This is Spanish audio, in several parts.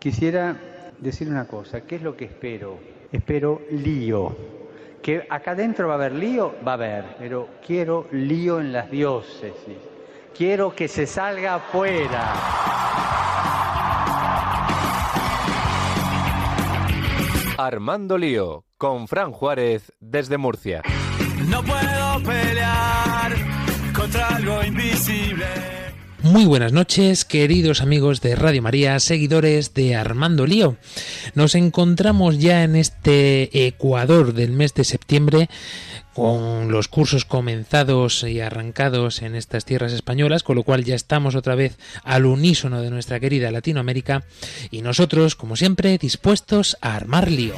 Quisiera decir una cosa, ¿qué es lo que espero? Espero lío. Que acá adentro va a haber lío, va a haber, pero quiero lío en las diócesis. Quiero que se salga afuera. Armando Lío, con Fran Juárez desde Murcia. No puedo pelear contra algo invisible. Muy buenas noches, queridos amigos de Radio María, seguidores de Armando Lío. Nos encontramos ya en este Ecuador del mes de septiembre con los cursos comenzados y arrancados en estas tierras españolas, con lo cual ya estamos otra vez al unísono de nuestra querida Latinoamérica y nosotros, como siempre, dispuestos a armar lío.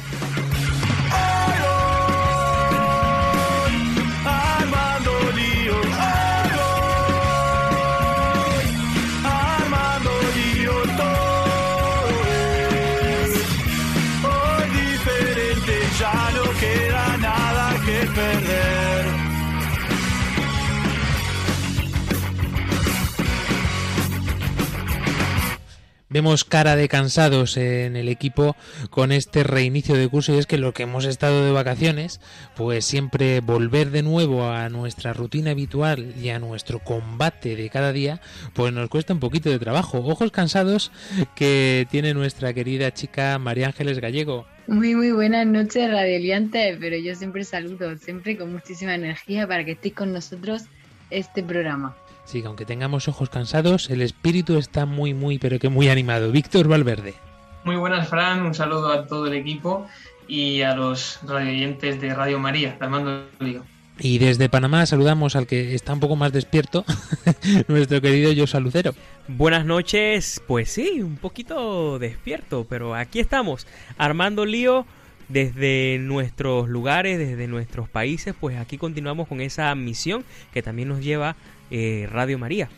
Vemos cara de cansados en el equipo con este reinicio de curso y es que lo que hemos estado de vacaciones, pues siempre volver de nuevo a nuestra rutina habitual y a nuestro combate de cada día, pues nos cuesta un poquito de trabajo. Ojos cansados que tiene nuestra querida chica María Ángeles Gallego. Muy, muy buenas noches, radioliantes, pero yo siempre saludo, siempre con muchísima energía para que estéis con nosotros este programa. Sí, que aunque tengamos ojos cansados, el espíritu está muy, muy, pero que muy animado. Víctor Valverde. Muy buenas, Fran. Un saludo a todo el equipo y a los radioyentes de Radio María, Armando Lío. Y desde Panamá saludamos al que está un poco más despierto, nuestro querido Josa Lucero. Buenas noches, pues sí, un poquito despierto, pero aquí estamos, armando lío desde nuestros lugares, desde nuestros países, pues aquí continuamos con esa misión que también nos lleva eh, Radio María.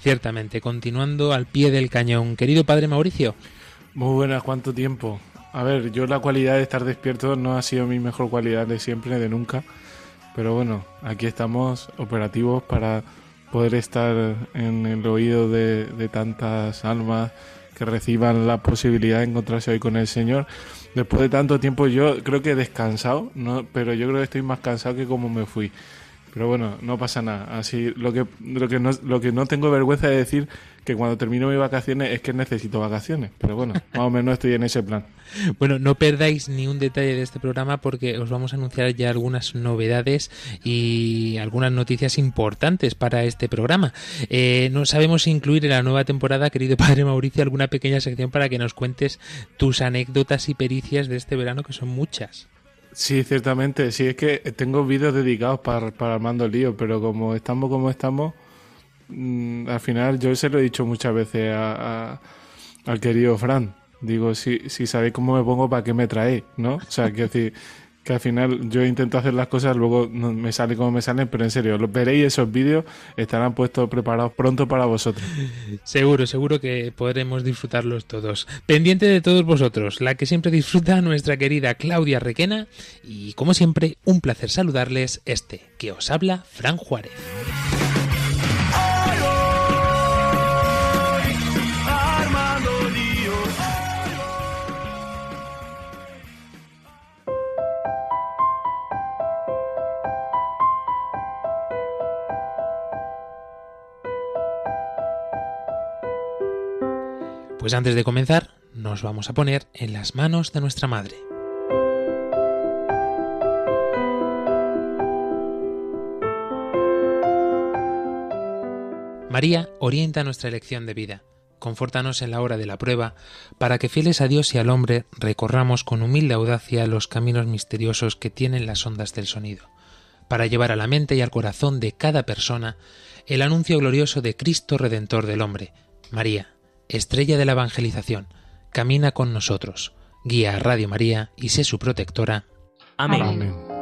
Ciertamente, continuando al pie del cañón. Querido padre Mauricio. Muy buenas, ¿cuánto tiempo? A ver, yo la cualidad de estar despierto no ha sido mi mejor cualidad de siempre, de nunca. Pero bueno, aquí estamos operativos para poder estar en el oído de, de tantas almas que reciban la posibilidad de encontrarse hoy con el Señor. Después de tanto tiempo yo creo que he descansado, ¿no? pero yo creo que estoy más cansado que como me fui. Pero bueno, no pasa nada. Así lo que lo que no lo que no tengo vergüenza de decir que cuando termino mis vacaciones es que necesito vacaciones. Pero bueno, más o menos estoy en ese plan. Bueno, no perdáis ni un detalle de este programa porque os vamos a anunciar ya algunas novedades y algunas noticias importantes para este programa. Eh, no sabemos incluir en la nueva temporada, querido padre Mauricio, alguna pequeña sección para que nos cuentes tus anécdotas y pericias de este verano, que son muchas. Sí, ciertamente. Sí, es que tengo vídeos dedicados para, para Armando Lío, pero como estamos como estamos, mm, al final yo se lo he dicho muchas veces a, al querido Fran. Digo, si, si sabéis cómo me pongo, ¿para qué me traéis? ¿No? O sea, que decir que al final yo intento hacer las cosas, luego me sale como me salen, pero en serio, los veréis esos vídeos, estarán puestos preparados pronto para vosotros. Seguro, seguro que podremos disfrutarlos todos. Pendiente de todos vosotros, la que siempre disfruta nuestra querida Claudia Requena y como siempre, un placer saludarles este que os habla Fran Juárez. Pues antes de comenzar, nos vamos a poner en las manos de nuestra madre. María orienta nuestra elección de vida. Confórtanos en la hora de la prueba, para que fieles a Dios y al hombre recorramos con humilde audacia los caminos misteriosos que tienen las ondas del sonido, para llevar a la mente y al corazón de cada persona el anuncio glorioso de Cristo Redentor del hombre. María, estrella de la evangelización, camina con nosotros, guía a Radio María y sé su protectora. Amén. Amén.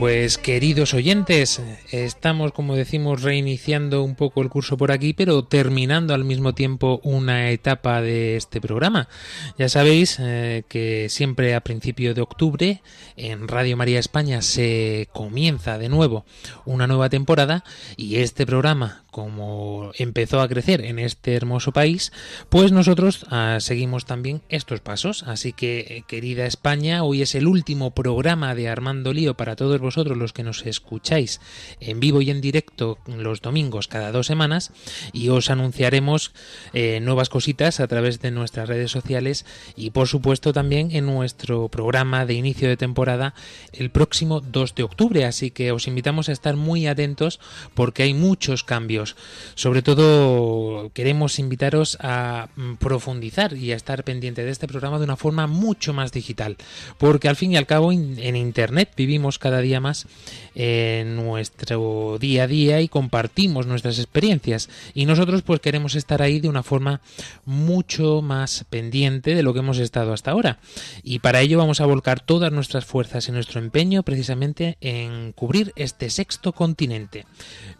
Pues queridos oyentes, estamos como decimos reiniciando un poco el curso por aquí, pero terminando al mismo tiempo una etapa de este programa. Ya sabéis eh, que siempre a principio de octubre en Radio María España se comienza de nuevo una nueva temporada y este programa como empezó a crecer en este hermoso país, pues nosotros ah, seguimos también estos pasos. Así que, eh, querida España, hoy es el último programa de Armando Lío para todos vosotros los que nos escucháis en vivo y en directo los domingos cada dos semanas y os anunciaremos eh, nuevas cositas a través de nuestras redes sociales y por supuesto también en nuestro programa de inicio de temporada el próximo 2 de octubre. Así que os invitamos a estar muy atentos porque hay muchos cambios sobre todo queremos invitaros a mm, profundizar y a estar pendiente de este programa de una forma mucho más digital, porque al fin y al cabo en Internet vivimos cada día más en nuestro día a día y compartimos nuestras experiencias. Y nosotros pues queremos estar ahí de una forma mucho más pendiente de lo que hemos estado hasta ahora. Y para ello vamos a volcar todas nuestras fuerzas y nuestro empeño precisamente en cubrir este sexto continente.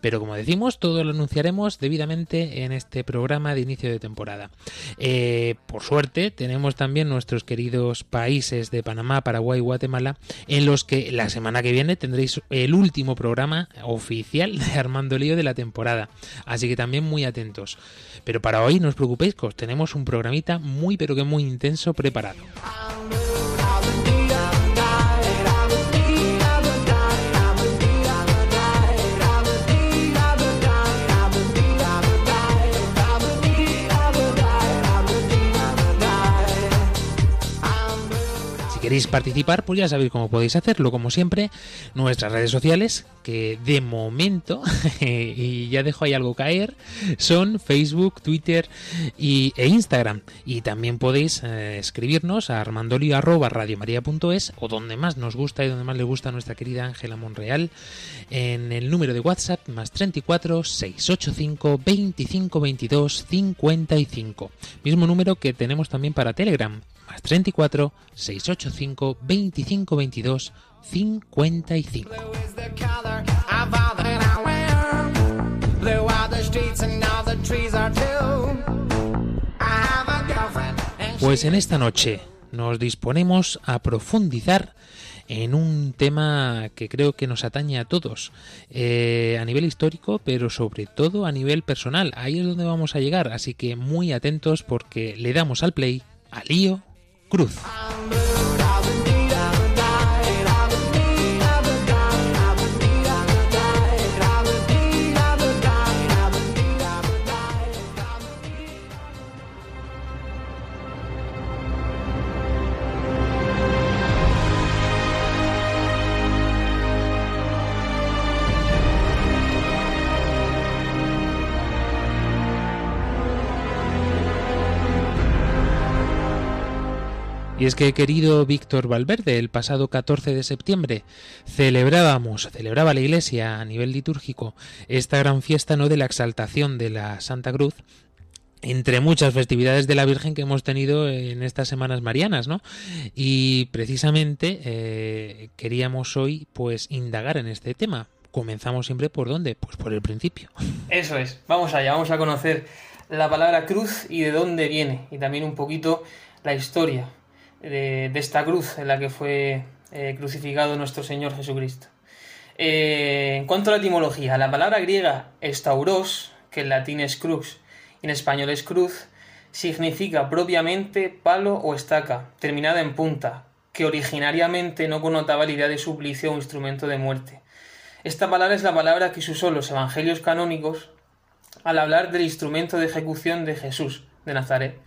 Pero como decimos todo lo anunciaremos debidamente en este programa de inicio de temporada. Eh, por suerte tenemos también nuestros queridos países de Panamá Paraguay y Guatemala en los que la semana que viene tendréis el último programa oficial de Armando Lío de la temporada. Así que también muy atentos. Pero para hoy no os preocupéis, que os tenemos un programita muy pero que muy intenso preparado. Queréis participar, pues ya sabéis cómo podéis hacerlo. Como siempre, nuestras redes sociales, que de momento, y ya dejo ahí algo caer, son Facebook, Twitter y, e Instagram. Y también podéis eh, escribirnos a armandolio.radiomaria.es o donde más nos gusta y donde más le gusta a nuestra querida Ángela Monreal, en el número de WhatsApp más 34 685 25 22 55. Mismo número que tenemos también para Telegram, más 34 685 25 22 55. Blue is the color of all that I wear. Blue are the streets and all the trees are too. I have a girlfriend and Pues en esta noche nos disponemos a profundizar en un tema que creo que nos atañe a todos, eh, a nivel histórico, pero sobre todo a nivel personal. Ahí es donde vamos a llegar, así que muy atentos porque le damos al play a Lío Cruz. Y es que, querido Víctor Valverde, el pasado 14 de septiembre celebrábamos, celebraba la Iglesia a nivel litúrgico esta gran fiesta no de la exaltación de la Santa Cruz, entre muchas festividades de la Virgen que hemos tenido en estas semanas marianas, ¿no? Y precisamente eh, queríamos hoy, pues, indagar en este tema. Comenzamos siempre por dónde, pues por el principio. Eso es, vamos allá, vamos a conocer la palabra cruz y de dónde viene, y también un poquito la historia de, esta cruz en la que fue eh, crucificado nuestro Señor Jesucristo. Eh, en cuanto a la etimología, la palabra griega estauros, que en latín es crux y en español es cruz, significa propiamente palo o estaca, terminada en punta, que originariamente no connotaba la idea de suplicio o instrumento de muerte. Esta palabra es la palabra que se usó en los evangelios canónicos al hablar del instrumento de ejecución de Jesús de Nazaret.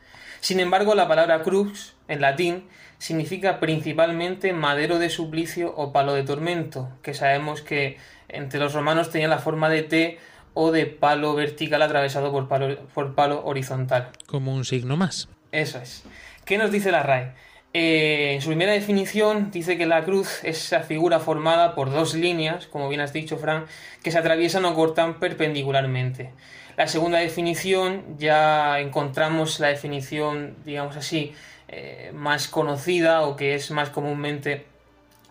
Sin embargo, la palabra crux, en latín, significa principalmente madero de suplicio o palo de tormento, que sabemos que entre los romanos tenía la forma de T o de palo vertical atravesado por palo, por palo horizontal. Como un signo más. Eso es. ¿Qué nos dice la RAE? Eh, en su primera definición dice que la cruz es esa figura formada por dos líneas, como bien has dicho, Fran, que se atraviesan o cortan perpendicularmente. La segunda definición ya encontramos la definición, digamos así, eh, más conocida o que es más comúnmente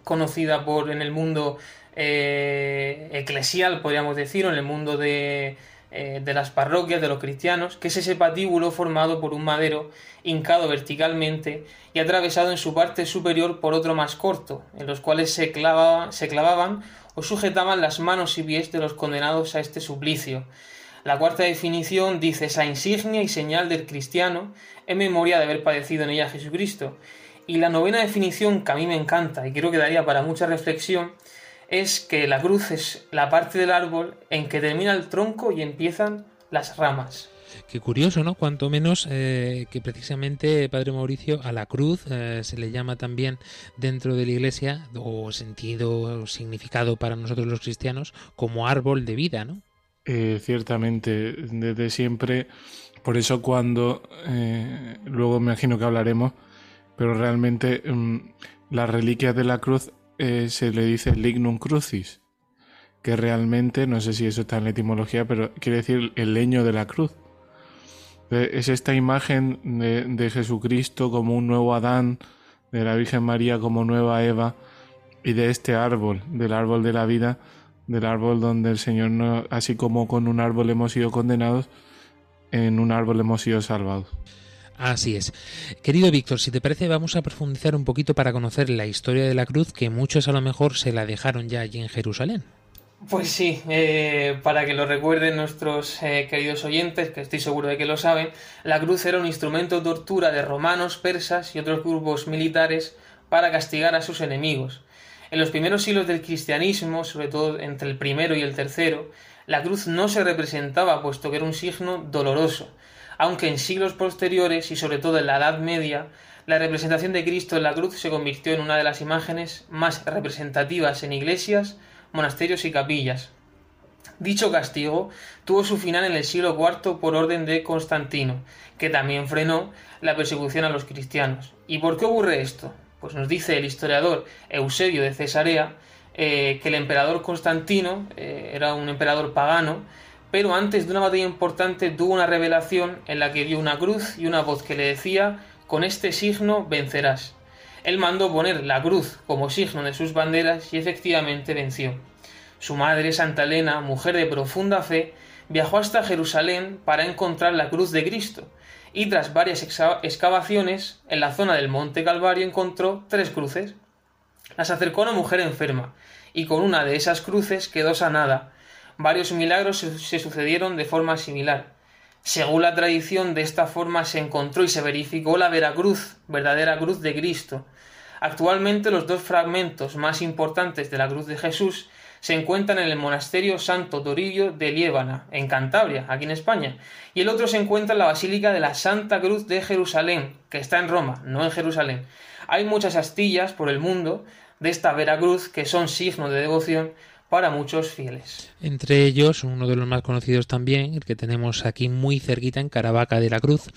conocida por en el mundo eh, eclesial, podríamos decir, o en el mundo de, eh, de las parroquias, de los cristianos, que es ese patíbulo formado por un madero hincado verticalmente y atravesado en su parte superior por otro más corto, en los cuales se, se clavaban o sujetaban las manos y pies de los condenados a este suplicio. La cuarta definición dice esa insignia y señal del cristiano en memoria de haber padecido en ella Jesucristo. Y la novena definición que a mí me encanta y creo que daría para mucha reflexión es que la cruz es la parte del árbol en que termina el tronco y empiezan las ramas. Qué curioso, ¿no? Cuanto menos eh, que precisamente, Padre Mauricio, a la cruz eh, se le llama también dentro de la Iglesia, o sentido, o significado para nosotros los cristianos, como árbol de vida, ¿no? Eh, ciertamente, desde siempre. Por eso cuando, eh, luego me imagino que hablaremos, pero realmente mm, las reliquias de la cruz eh, se le dice lignum crucis, que realmente, no sé si eso está en la etimología, pero quiere decir el leño de la cruz. Es esta imagen de, de Jesucristo como un nuevo Adán, de la Virgen María como nueva Eva, y de este árbol, del árbol de la vida, del árbol donde el Señor, no- así como con un árbol hemos sido condenados, en un árbol hemos sido salvados. Así es. Querido Víctor, si te parece, vamos a profundizar un poquito para conocer la historia de la cruz, que muchos a lo mejor se la dejaron ya allí en Jerusalén. Pues sí, eh, para que lo recuerden nuestros eh, queridos oyentes, que estoy seguro de que lo saben, la cruz era un instrumento de tortura de romanos, persas y otros grupos militares para castigar a sus enemigos. En los primeros siglos del cristianismo, sobre todo entre el primero y el tercero, la cruz no se representaba puesto que era un signo doloroso, aunque en siglos posteriores y sobre todo en la Edad Media, la representación de Cristo en la cruz se convirtió en una de las imágenes más representativas en iglesias, monasterios y capillas. Dicho castigo tuvo su final en el siglo IV por orden de Constantino, que también frenó la persecución a los cristianos. ¿Y por qué ocurre esto? Pues nos dice el historiador Eusebio de Cesarea eh, que el emperador Constantino eh, era un emperador pagano, pero antes de una batalla importante tuvo una revelación en la que vio una cruz y una voz que le decía con este signo vencerás. Él mandó poner la cruz como signo de sus banderas y efectivamente venció. Su madre, Santa Elena, mujer de profunda fe, viajó hasta Jerusalén para encontrar la cruz de Cristo, y tras varias excavaciones, en la zona del Monte Calvario encontró tres cruces. Las acercó a una mujer enferma, y con una de esas cruces quedó sanada. Varios milagros se- se sucedieron de forma similar. Según la tradición, de esta forma se encontró y se verificó la Veracruz, verdadera cruz de Cristo. Actualmente los dos fragmentos más importantes de la cruz de Jesús se encuentran en el monasterio Santo Toribio de Liébana, en Cantabria, aquí en España, y el otro se encuentra en la Basílica de la Santa Cruz de Jerusalén, que está en Roma, no en Jerusalén. Hay muchas astillas por el mundo de esta Veracruz que son signo de devoción para muchos fieles. Entre ellos, uno de los más conocidos también, el que tenemos aquí muy cerquita en Caravaca de la Cruz,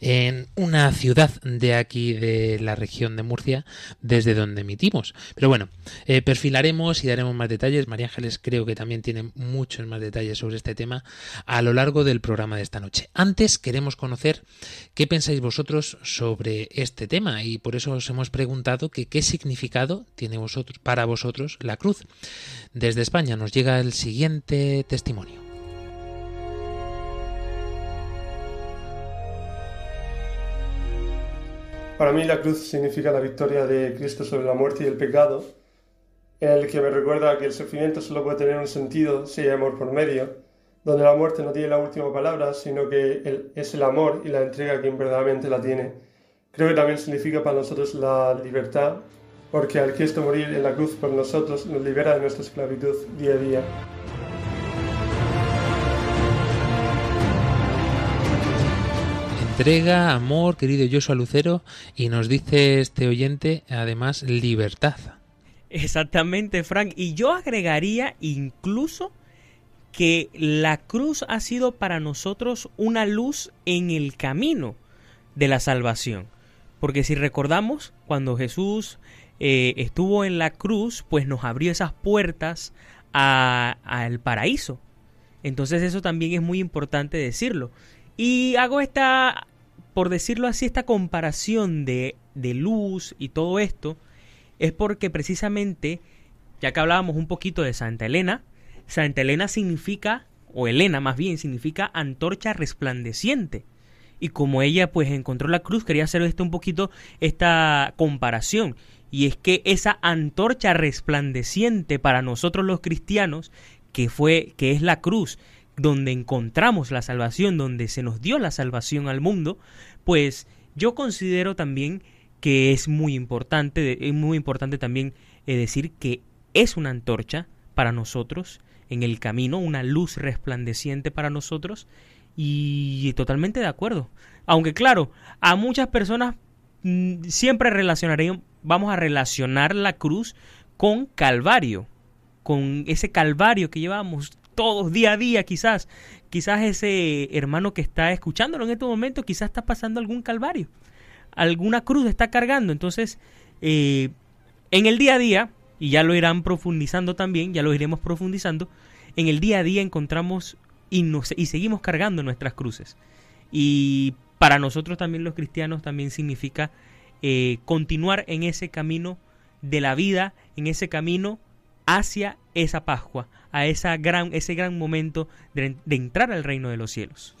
en una ciudad de aquí de la región de Murcia, desde donde emitimos. Pero bueno, eh, perfilaremos y daremos más detalles. María Ángeles creo que también tiene muchos más detalles sobre este tema a lo largo del programa de esta noche. Antes queremos conocer qué pensáis vosotros sobre este tema y por eso os hemos preguntado que qué significado tiene vosotros, para vosotros la cruz. Desde España nos llega el siguiente testimonio. Para mí la cruz significa la victoria de Cristo sobre la muerte y el pecado, el que me recuerda que el sufrimiento solo puede tener un sentido si hay amor por medio, donde la muerte no tiene la última palabra, sino que es el amor y la entrega quien verdaderamente la tiene. Creo que también significa para nosotros la libertad, porque al Cristo morir en la cruz por nosotros nos libera de nuestra esclavitud día a día. Entrega, amor, querido Joshua Lucero, y nos dice este oyente, además, libertad. Exactamente, Frank. Y yo agregaría incluso que la cruz ha sido para nosotros una luz en el camino de la salvación. Porque si recordamos, cuando Jesús eh, estuvo en la cruz, pues nos abrió esas puertas a- al paraíso. Entonces eso también es muy importante decirlo. Y hago esta por decirlo así, esta comparación de, de luz y todo esto, es porque precisamente, ya que hablábamos un poquito de Santa Elena, Santa Elena significa, o Elena más bien, significa antorcha resplandeciente. Y como ella pues encontró la cruz, quería hacer esto un poquito esta comparación. Y es que esa antorcha resplandeciente para nosotros los cristianos, que fue, que es la cruz, donde encontramos la salvación, donde se nos dio la salvación al mundo, pues yo considero también que es muy importante, es muy importante también eh, decir que es una antorcha para nosotros en el camino, una luz resplandeciente para nosotros y totalmente de acuerdo. Aunque claro, a muchas personas mm, siempre relacionarían, vamos a relacionar la cruz con Calvario, con ese Calvario que llevamos todos día a día quizás. Quizás ese hermano que está escuchándolo en este momento quizás está pasando algún Calvario alguna cruz está cargando. Entonces, eh, en el día a día, y ya lo irán profundizando también, ya lo iremos profundizando, en el día a día encontramos y, y seguimos cargando nuestras cruces. Y para nosotros también los cristianos también significa eh, continuar en ese camino de la vida, en ese camino hacia esa Pascua, a esa gran, ese gran momento de entrar al reino de los cielos.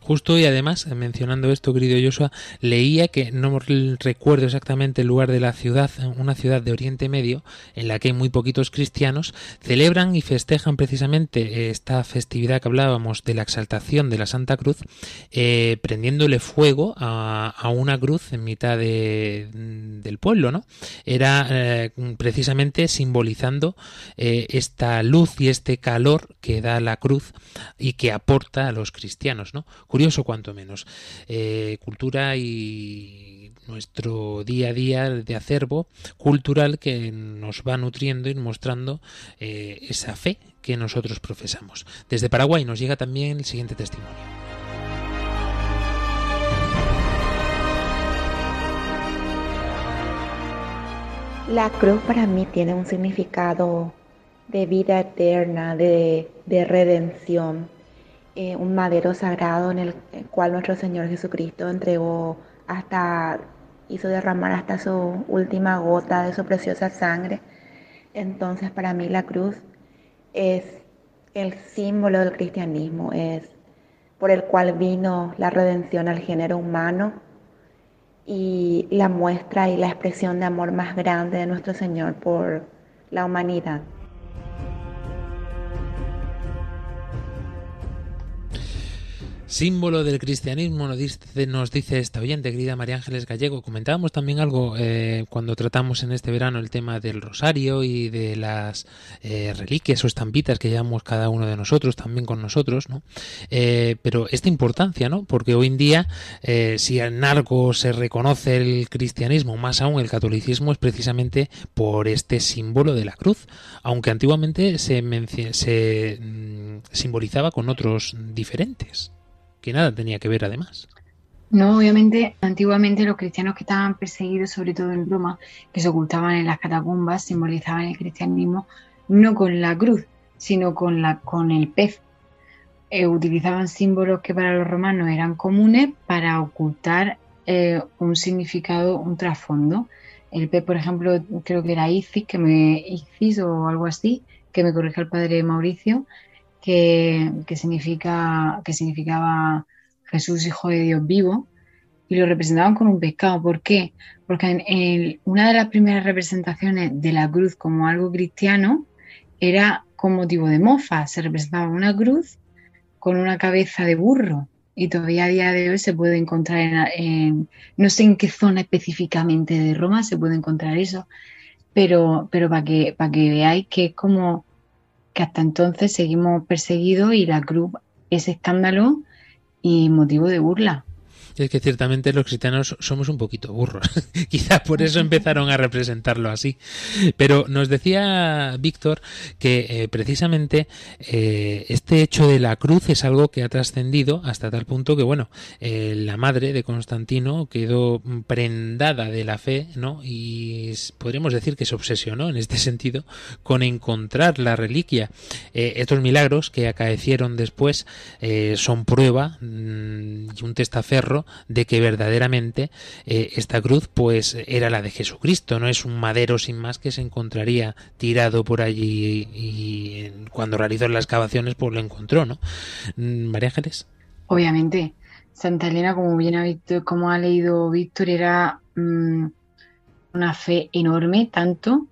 Justo y además, mencionando esto, querido Joshua, leía que no recuerdo exactamente el lugar de la ciudad, una ciudad de Oriente Medio, en la que hay muy poquitos cristianos, celebran y festejan precisamente esta festividad que hablábamos de la exaltación de la Santa Cruz, eh, prendiéndole fuego a, una cruz en mitad de, del pueblo, ¿no? Era eh, precisamente simbolizando eh, esta luz y este calor que da la cruz y que aporta a los cristianos, ¿no? Curioso cuanto menos. Eh, cultura y nuestro día a día de acervo cultural que nos va nutriendo y mostrando eh, esa fe que nosotros profesamos. Desde Paraguay nos llega también el siguiente testimonio. La cruz para mí tiene un significado de vida eterna, de, de redención. Eh, un madero sagrado en el cual nuestro Señor Jesucristo entregó hasta, hizo derramar hasta su última gota de su preciosa sangre. Entonces para mí la cruz es el símbolo del cristianismo, es por el cual vino la redención al género humano y la muestra y la expresión de amor más grande de nuestro Señor por la humanidad. Símbolo del cristianismo, nos dice, nos dice esta oyente, querida María Ángeles Gallego. Comentábamos también algo eh, cuando tratamos en este verano el tema del rosario y de las eh, reliquias o estampitas que llevamos cada uno de nosotros, también con nosotros, ¿no? Eh, pero esta importancia, ¿no? Porque hoy en día, si en algo se reconoce el cristianismo, más aún el catolicismo, es precisamente por este símbolo de la cruz, aunque antiguamente se, se mm, simbolizaba con otros diferentes que nada tenía que ver además. No, obviamente, antiguamente los cristianos que estaban perseguidos, sobre todo en Roma, que se ocultaban en las catacumbas, simbolizaban el cristianismo no con la cruz, sino con, la, con el pez. Eh, utilizaban símbolos que para los romanos eran comunes para ocultar eh, un significado, un trasfondo. El pez, por ejemplo, creo que era Isis, que me, Isis o algo así, que me corrige el padre Mauricio, que, significa, que significaba Jesús, Hijo de Dios vivo, y lo representaban con un pescado. ¿Por qué? Porque una de las primeras representaciones de la cruz como algo cristiano era con motivo de mofa. Se representaba una cruz con una cabeza de burro. Y todavía a día de hoy se puede encontrar en, no sé en qué zona específicamente de Roma se puede encontrar eso, pero, pero para que, para que veáis que es como que hasta entonces seguimos perseguidos y la cruz es escándalo y motivo de burla. Es que ciertamente los cristianos somos un poquito burros. Quizás por eso empezaron a representarlo así. Pero nos decía Víctor que eh, precisamente eh, este hecho de la cruz es algo que ha trascendido hasta tal punto que, bueno, eh, la madre de Constantino quedó prendada de la fe, ¿no? Y podríamos decir que se obsesionó en este sentido con encontrar la reliquia. estos milagros que acaecieron después son prueba mm, y un testaferro de que verdaderamente eh, esta cruz pues era la de Jesucristo, no es un madero sin más que se encontraría tirado por allí y, cuando realizó las excavaciones pues lo encontró, ¿no? Mm, María Ángeles. Obviamente, Santa Elena, como bien ha visto, como ha leído Víctor, era mm, una fe enorme, tanto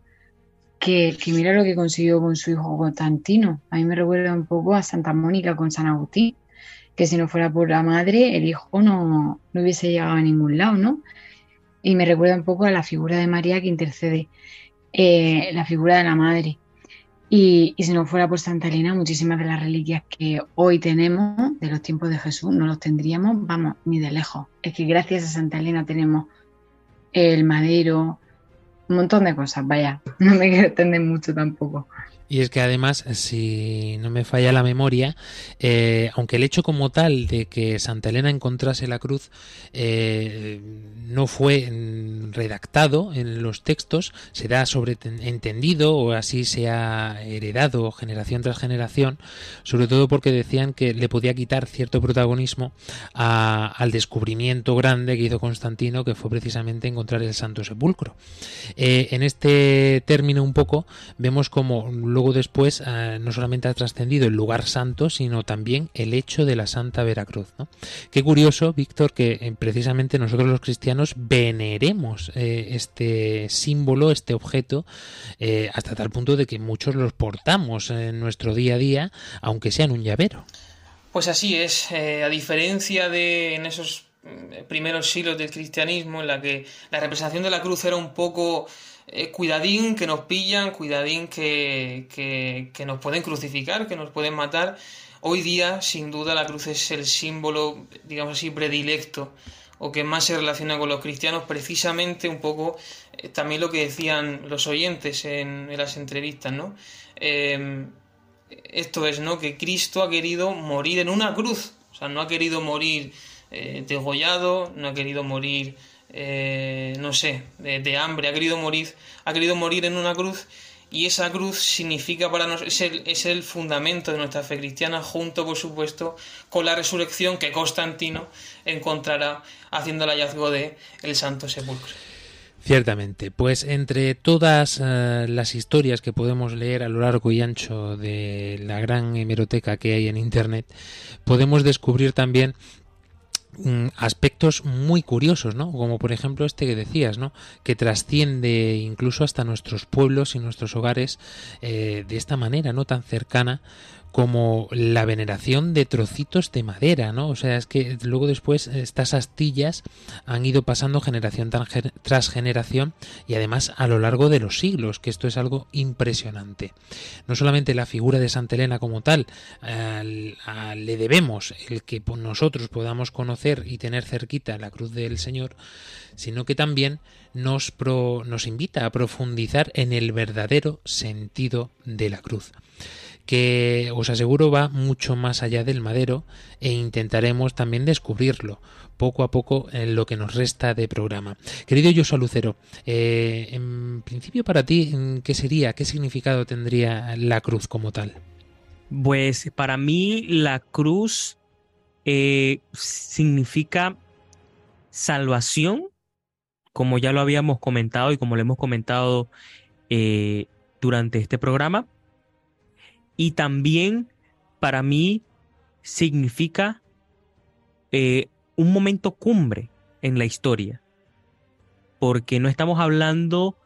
que, que mira lo que consiguió con su hijo Constantino. A mí me recuerda un poco a Santa Mónica con San Agustín, que si no fuera por la madre, el hijo no, no hubiese llegado a ningún lado, ¿no? Y me recuerda un poco a la figura de María que intercede, eh, la figura de la madre. Y, y si no fuera por Santa Elena, muchísimas de las reliquias que hoy tenemos de los tiempos de Jesús no los tendríamos, vamos, ni de lejos. Es que gracias a Santa Elena tenemos el madero, un montón de cosas, vaya, no me quiero extender mucho tampoco. Y es que además, si no me falla la memoria, eh, aunque el hecho como tal de que Santa Elena encontrase la cruz eh, no fue mm, redactado en los textos, se da sobreentendido o así se ha heredado generación tras generación, sobre todo porque decían que le podía quitar cierto protagonismo a- al descubrimiento grande que hizo Constantino, que fue precisamente encontrar el Santo Sepulcro. Eh, en este término un poco vemos como luego después eh, no solamente ha trascendido el lugar santo, sino también el hecho de la Santa Veracruz. Qué curioso, Víctor, que eh, precisamente nosotros los cristianos veneremos eh, este símbolo, este objeto, hasta tal punto de que muchos los portamos en nuestro día a día, aunque sea en un llavero. Pues así es, a diferencia de en esos mm, primeros siglos del cristianismo, en la que la representación de la cruz era un poco cuidadín, que nos pillan, cuidadín que, que, que nos pueden crucificar, que nos pueden matar. Hoy día, sin duda, la cruz es el símbolo, digamos así, predilecto o que más se relaciona con los cristianos, precisamente un poco eh, también lo que decían los oyentes en, las entrevistas, ¿no? Eh, esto es, ¿no? Que Cristo ha querido morir en una cruz. O sea, no ha querido morir eh, degollado, no ha querido morir, eh, no sé, de, hambre, ha querido morir, ha querido morir en una cruz. Y esa cruz significa para nosotros, es el, es el fundamento de nuestra fe cristiana, junto, por supuesto, con la resurrección que Constantino encontrará haciendo el hallazgo de el Santo Sepulcro. Ciertamente, pues entre todas eh, las historias que podemos leer a lo largo y ancho de la gran hemeroteca que hay en Internet, podemos descubrir también aspectos muy curiosos, ¿no? Como por ejemplo este que decías, ¿no? Que trasciende incluso hasta nuestros pueblos y nuestros hogares eh, de esta manera, ¿no? Tan cercana como la veneración de trocitos de madera, ¿no? O sea, es que luego después estas astillas han ido pasando generación tras generación y además a lo largo de los siglos, que esto es algo impresionante. No solamente la figura de Santa Elena como tal, le debemos el que nosotros podamos conocer y tener cerquita la cruz del Señor, sino que también nos, pro, nos invita a profundizar en el verdadero sentido de la cruz que os aseguro va mucho más allá del madero e intentaremos también descubrirlo poco a poco en lo que nos resta de programa. Querido Joshua Lucero, eh, en principio para ti, ¿qué sería, qué significado tendría la cruz como tal? Pues para mí la cruz eh, significa salvación, como ya lo habíamos comentado y como lo hemos comentado eh, durante este programa. Y también para mí significa eh, un momento cumbre en la historia, porque no estamos hablando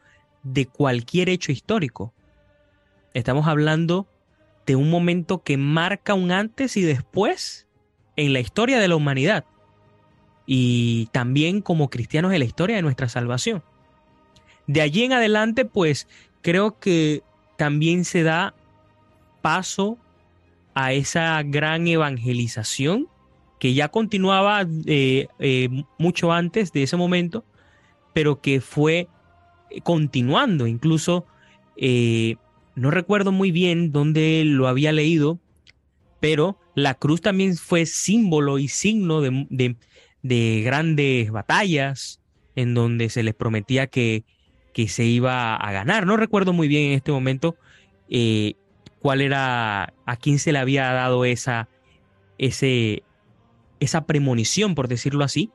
de cualquier hecho histórico, estamos hablando de un momento que marca un antes y después en la historia de la humanidad. Y también como cristianos en la historia de nuestra salvación. De allí en adelante, pues creo que también se da paso a esa gran evangelización que ya continuaba eh, eh, mucho antes de ese momento, pero que fue continuando. Incluso eh, no recuerdo muy bien dónde lo había leído, pero la cruz también fue símbolo y signo de, de, de grandes batallas en donde se les prometía que, que, se iba a ganar. No recuerdo muy bien en este momento cuál era, a quién se le había dado esa, ese, esa premonición, por decirlo así,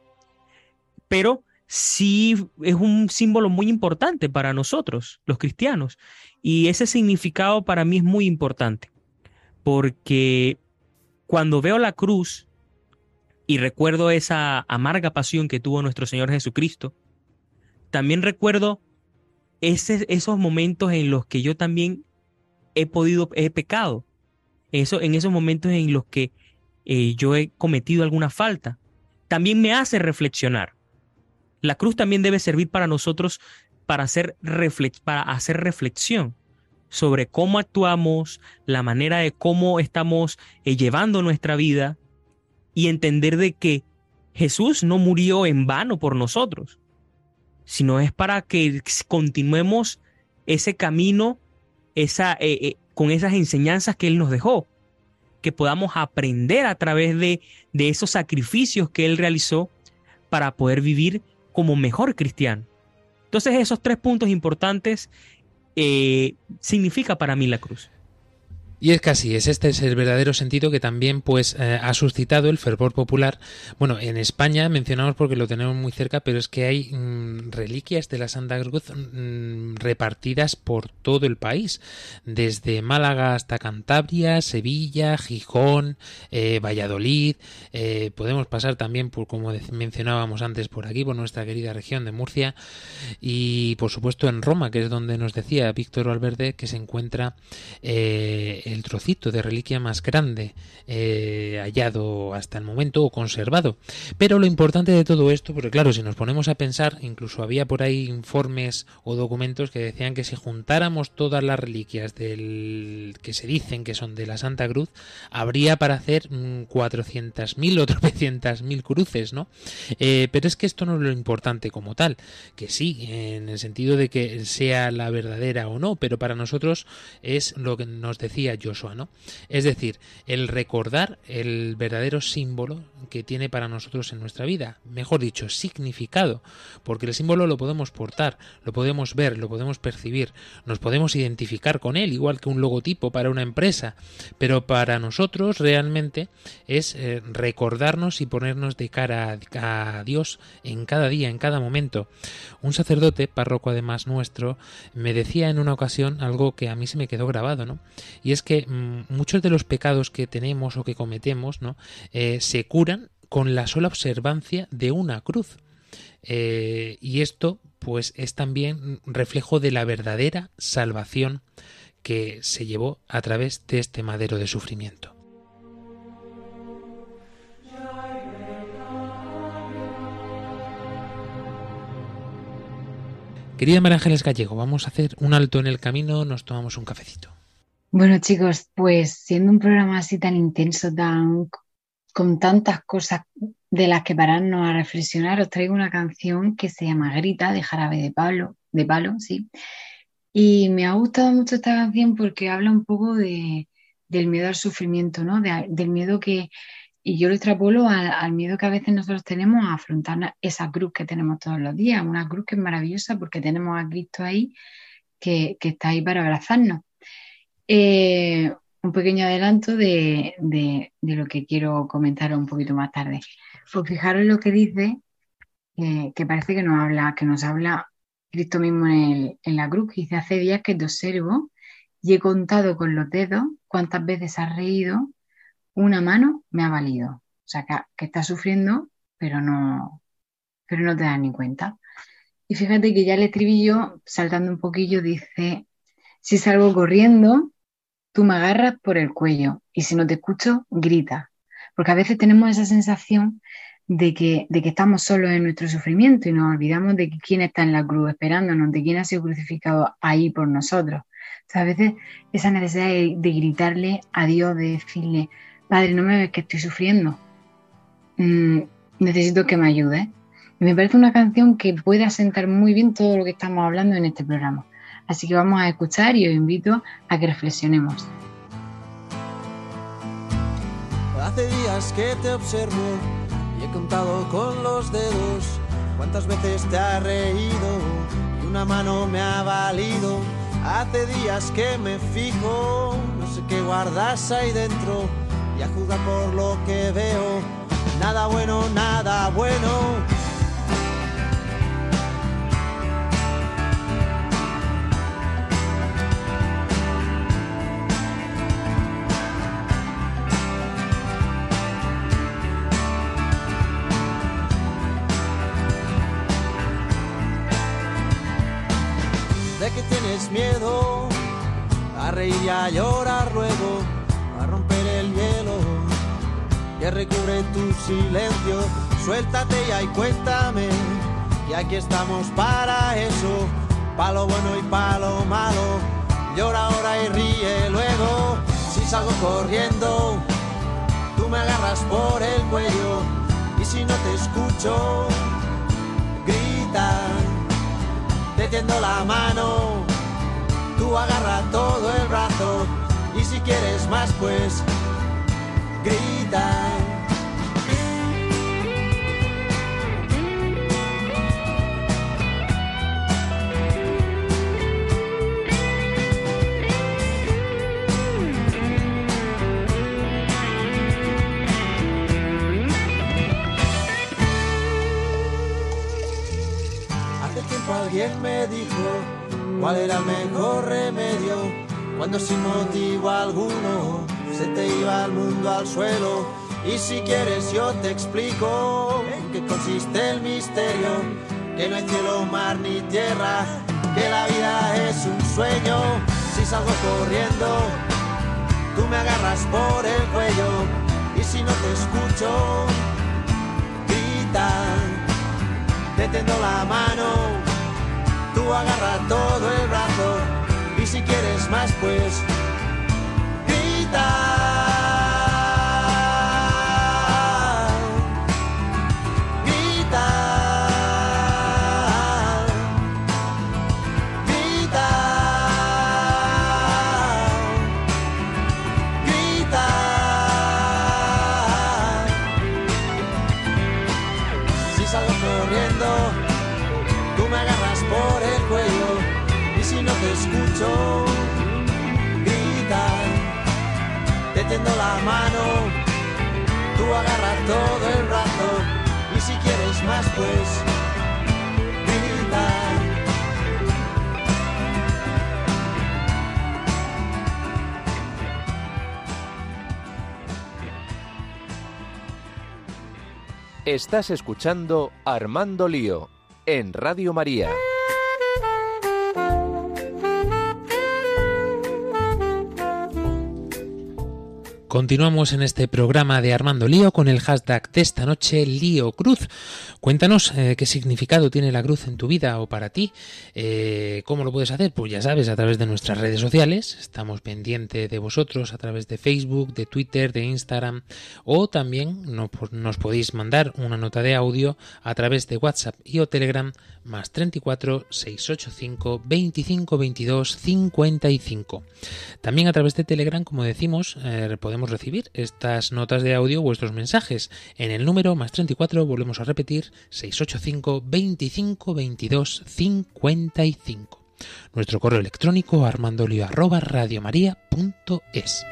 pero sí es un símbolo muy importante para nosotros, los cristianos, y ese significado para mí es muy importante, porque cuando veo la cruz y recuerdo esa amarga pasión que tuvo nuestro Señor Jesucristo, también recuerdo ese, esos momentos en los que yo también he podido, he pecado, eso, en esos momentos en los que eh, yo he cometido alguna falta, también me hace reflexionar. La cruz también debe servir para nosotros para hacer, para hacer reflexión sobre cómo actuamos, la manera de cómo estamos eh, llevando nuestra vida y entender de que Jesús no murió en vano por nosotros, sino es para que continuemos ese camino esa, eh, con esas enseñanzas que Él nos dejó que podamos aprender a través de, de esos sacrificios que Él realizó para poder vivir como mejor cristiano. Entonces esos tres puntos importantes eh, significa para mí la cruz. Y es casi, es este es el verdadero sentido que también pues eh, ha suscitado el fervor popular. Bueno, en España mencionamos porque lo tenemos muy cerca, pero es que hay mm, reliquias de la Santa Cruz mm, repartidas por todo el país, desde Málaga hasta Cantabria, Sevilla, Gijón, eh, Valladolid. Eh, podemos pasar también por, como mencionábamos antes, por aquí, por nuestra querida región de Murcia y por supuesto en Roma, que es donde nos decía Víctor Valverde que se encuentra el trocito de reliquia más grande eh, hallado hasta el momento o conservado. Pero lo importante de todo esto, porque claro, si nos ponemos a pensar, incluso había por ahí informes o documentos que decían que si juntáramos todas las reliquias del que se dicen que son de la Santa Cruz, habría para hacer 400.000 o tropecientas.000 cruces, ¿no? Eh, pero es que esto no es lo importante como tal, que sí, en el sentido de que sea la verdadera o no, pero para nosotros es lo que nos decía Joshua, ¿no? Es decir, el recordar el verdadero símbolo que tiene para nosotros en nuestra vida, mejor dicho, significado, porque el símbolo lo podemos portar, lo podemos ver, lo podemos percibir, nos podemos identificar con él, igual que un logotipo para una empresa, pero para nosotros realmente es eh, recordarnos y ponernos de cara a, Dios en cada día, en cada momento. Un sacerdote, párroco además nuestro, me decía en una ocasión algo que a mí se me quedó grabado, ¿no? Y es que mm, muchos de los pecados que tenemos o que cometemos, ¿no? Eh, se curan con la sola observancia de una cruz. Eh, y esto, pues, es también reflejo de la verdadera salvación que se llevó a través de este madero de sufrimiento. Querida María Ángeles Gallego, vamos a hacer un alto en el camino, nos tomamos un cafecito. Bueno, chicos, pues siendo un programa así tan intenso, tan con tantas cosas de las que pararnos a reflexionar, os traigo una canción que se llama Grita de Jarabe de Palo, de Palo, sí. Y me ha gustado mucho esta canción porque habla un poco de, del miedo al sufrimiento, ¿no? del miedo que, y yo lo extrapolo al, miedo que a veces nosotros tenemos a afrontar esa cruz que tenemos todos los días, una cruz que es maravillosa porque tenemos a Cristo ahí que, que está ahí para abrazarnos. Eh, un pequeño adelanto de, lo que quiero comentar un poquito más tarde. Pues fijaros lo que dice, eh, que parece que nos habla, que nos habla Cristo mismo en, la cruz, que dice, hace días que te observo y he contado con los dedos cuántas veces has reído, una mano me ha valido. O sea, que, que estás sufriendo, pero no, pero no te das ni cuenta. Y fíjate que ya el estribillo, saltando un poquillo, dice, si salgo corriendo, tú me agarras por el cuello y si no te escucho, grita. Porque a veces tenemos esa sensación de que, de que estamos solos en nuestro sufrimiento y nos olvidamos de quién está en la cruz esperándonos, de quién ha sido crucificado ahí por nosotros. a veces esa necesidad de, gritarle a Dios, de decirle, Padre, no me ves que estoy sufriendo, mm, necesito que me ayudes. Y me parece una canción que puede asentar muy bien todo lo que estamos hablando en este programa. Así que vamos a escuchar y os invito a que reflexionemos. Hace días que te observo y he contado con los dedos cuántas veces te ha reído y una mano me ha valido. Hace días que me fijo, no sé qué guardas ahí dentro y a por lo que veo nada bueno, nada bueno. Recubre tu silencio. Suéltate ya y cuéntame, y aquí estamos para eso, palo bueno y palo malo. Llora ahora y ríe luego, si salgo corriendo, tú me agarras por el cuello, y si no te escucho, grita te tiendo la mano, tú agarra todo el brazo y si quieres más pues grita. Alguien me dijo cuál era el mejor remedio cuando sin motivo alguno se te iba el mundo al suelo. Y si quieres yo te explico en qué consiste el misterio, que no hay cielo, mar ni tierra, que la vida es un sueño. Si salgo corriendo, tú me agarras por el cuello y si no te escucho, grita te tendo la mano, tú agarra todo el brazo y si quieres más pues grita. Tiendo la mano, tú agarras todo el brazo y si quieres más pues grita. Estás escuchando Armando Lío en Radio María. Continuamos en este programa de Armando Lío con el hashtag de esta noche Lío Cruz. Cuéntanos eh, qué significado tiene la cruz en tu vida o para ti. Eh, ¿Cómo lo puedes hacer? Pues ya sabes, a través de nuestras redes sociales. Estamos pendientes de vosotros a través de Facebook, de Twitter, de Instagram. O también no- nos podéis mandar una nota de audio a través de WhatsApp y o Telegram más 34 685 25 22 55. También a través de Telegram, como decimos, eh, podemos recibir estas notas de audio, vuestros mensajes, en el número más 34, volvemos a repetir, 685 25 22 55. Nuestro correo electrónico armandolio arroba radiomaria.es.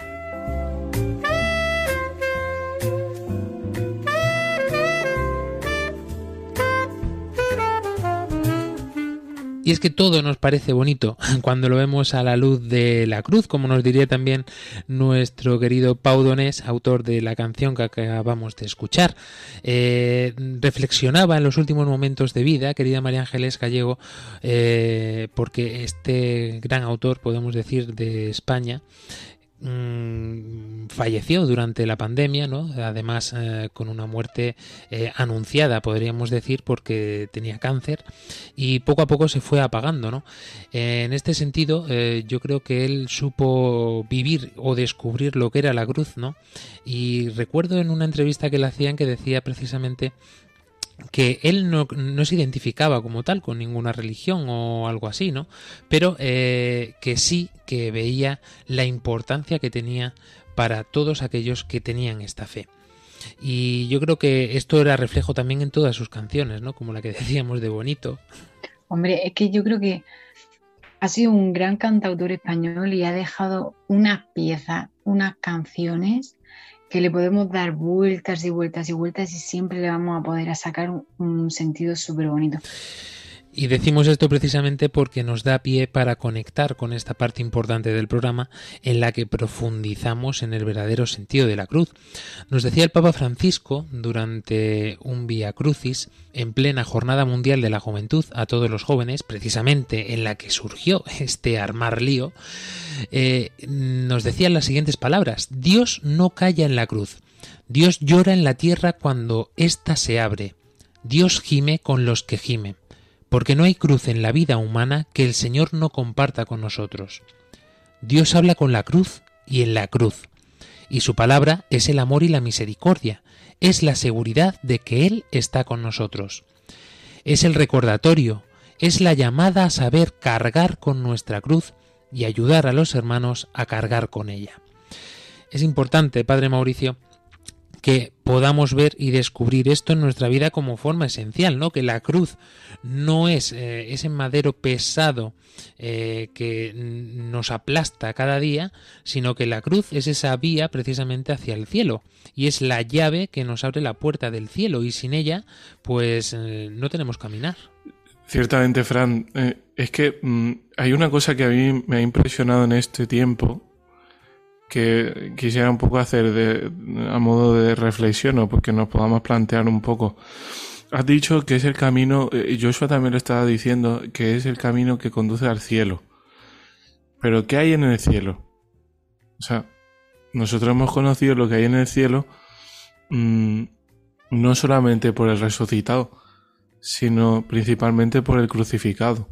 Y es que todo nos parece bonito cuando lo vemos a la luz de la cruz, como nos diría también nuestro querido Pau Donés, autor de la canción que acabamos de escuchar. Eh, reflexionaba en los últimos momentos de vida, querida María Ángeles Gallego, eh, porque este gran autor, podemos decir, de España, mm, falleció durante la pandemia, ¿no? Además eh, con una muerte eh, anunciada, podríamos decir, porque tenía cáncer y poco a poco se fue apagando, ¿no? Eh, en este sentido, yo creo que él supo vivir o descubrir lo que era la cruz, ¿no? Y recuerdo en una entrevista que le hacían que decía precisamente que él no, no se identificaba como tal con ninguna religión o algo así, ¿no? Pero eh, que sí que veía la importancia que tenía para todos aquellos que tenían esta fe. Y yo creo que esto era reflejo también en todas sus canciones, ¿no? Como la que decíamos de Bonito. Hombre, es que yo creo que ha sido un gran cantautor español y ha dejado unas piezas, unas canciones que le podemos dar vueltas y vueltas y vueltas y siempre le vamos a poder sacar un, un sentido súper bonito. Y decimos esto precisamente porque nos da pie para conectar con esta parte importante del programa en la que profundizamos en el verdadero sentido de la cruz. Nos decía el Papa Francisco durante un Via Crucis en plena Jornada Mundial de la Juventud a todos los jóvenes, precisamente en la que surgió este armar lío, eh, nos decían las siguientes palabras: Dios no calla en la cruz. Dios llora en la tierra cuando ésta se abre. Dios gime con los que gimen porque no hay cruz en la vida humana que el Señor no comparta con nosotros. Dios habla con la cruz y en la cruz, y su palabra es el amor y la misericordia, es la seguridad de que Él está con nosotros. Es el recordatorio, es la llamada a saber cargar con nuestra cruz y ayudar a los hermanos a cargar con ella. Es importante, Padre Mauricio, que podamos ver y descubrir esto en nuestra vida como forma esencial, ¿no? Que la cruz no es eh, ese madero pesado eh, que nos aplasta cada día, sino que la cruz es esa vía precisamente hacia el cielo y es la llave que nos abre la puerta del cielo y sin ella, pues eh, no tenemos caminar. Ciertamente, Fran, es que mm, hay una cosa que a mí me ha impresionado en este tiempo que quisiera un poco hacer de, a modo de reflexión o porque nos podamos plantear un poco. Has dicho que es el camino, eh, Joshua también lo estaba diciendo, que es el camino que conduce al cielo. Pero ¿qué hay en el cielo? O sea, nosotros hemos conocido lo que hay en el cielo mmm, no solamente por el resucitado, sino principalmente por el crucificado.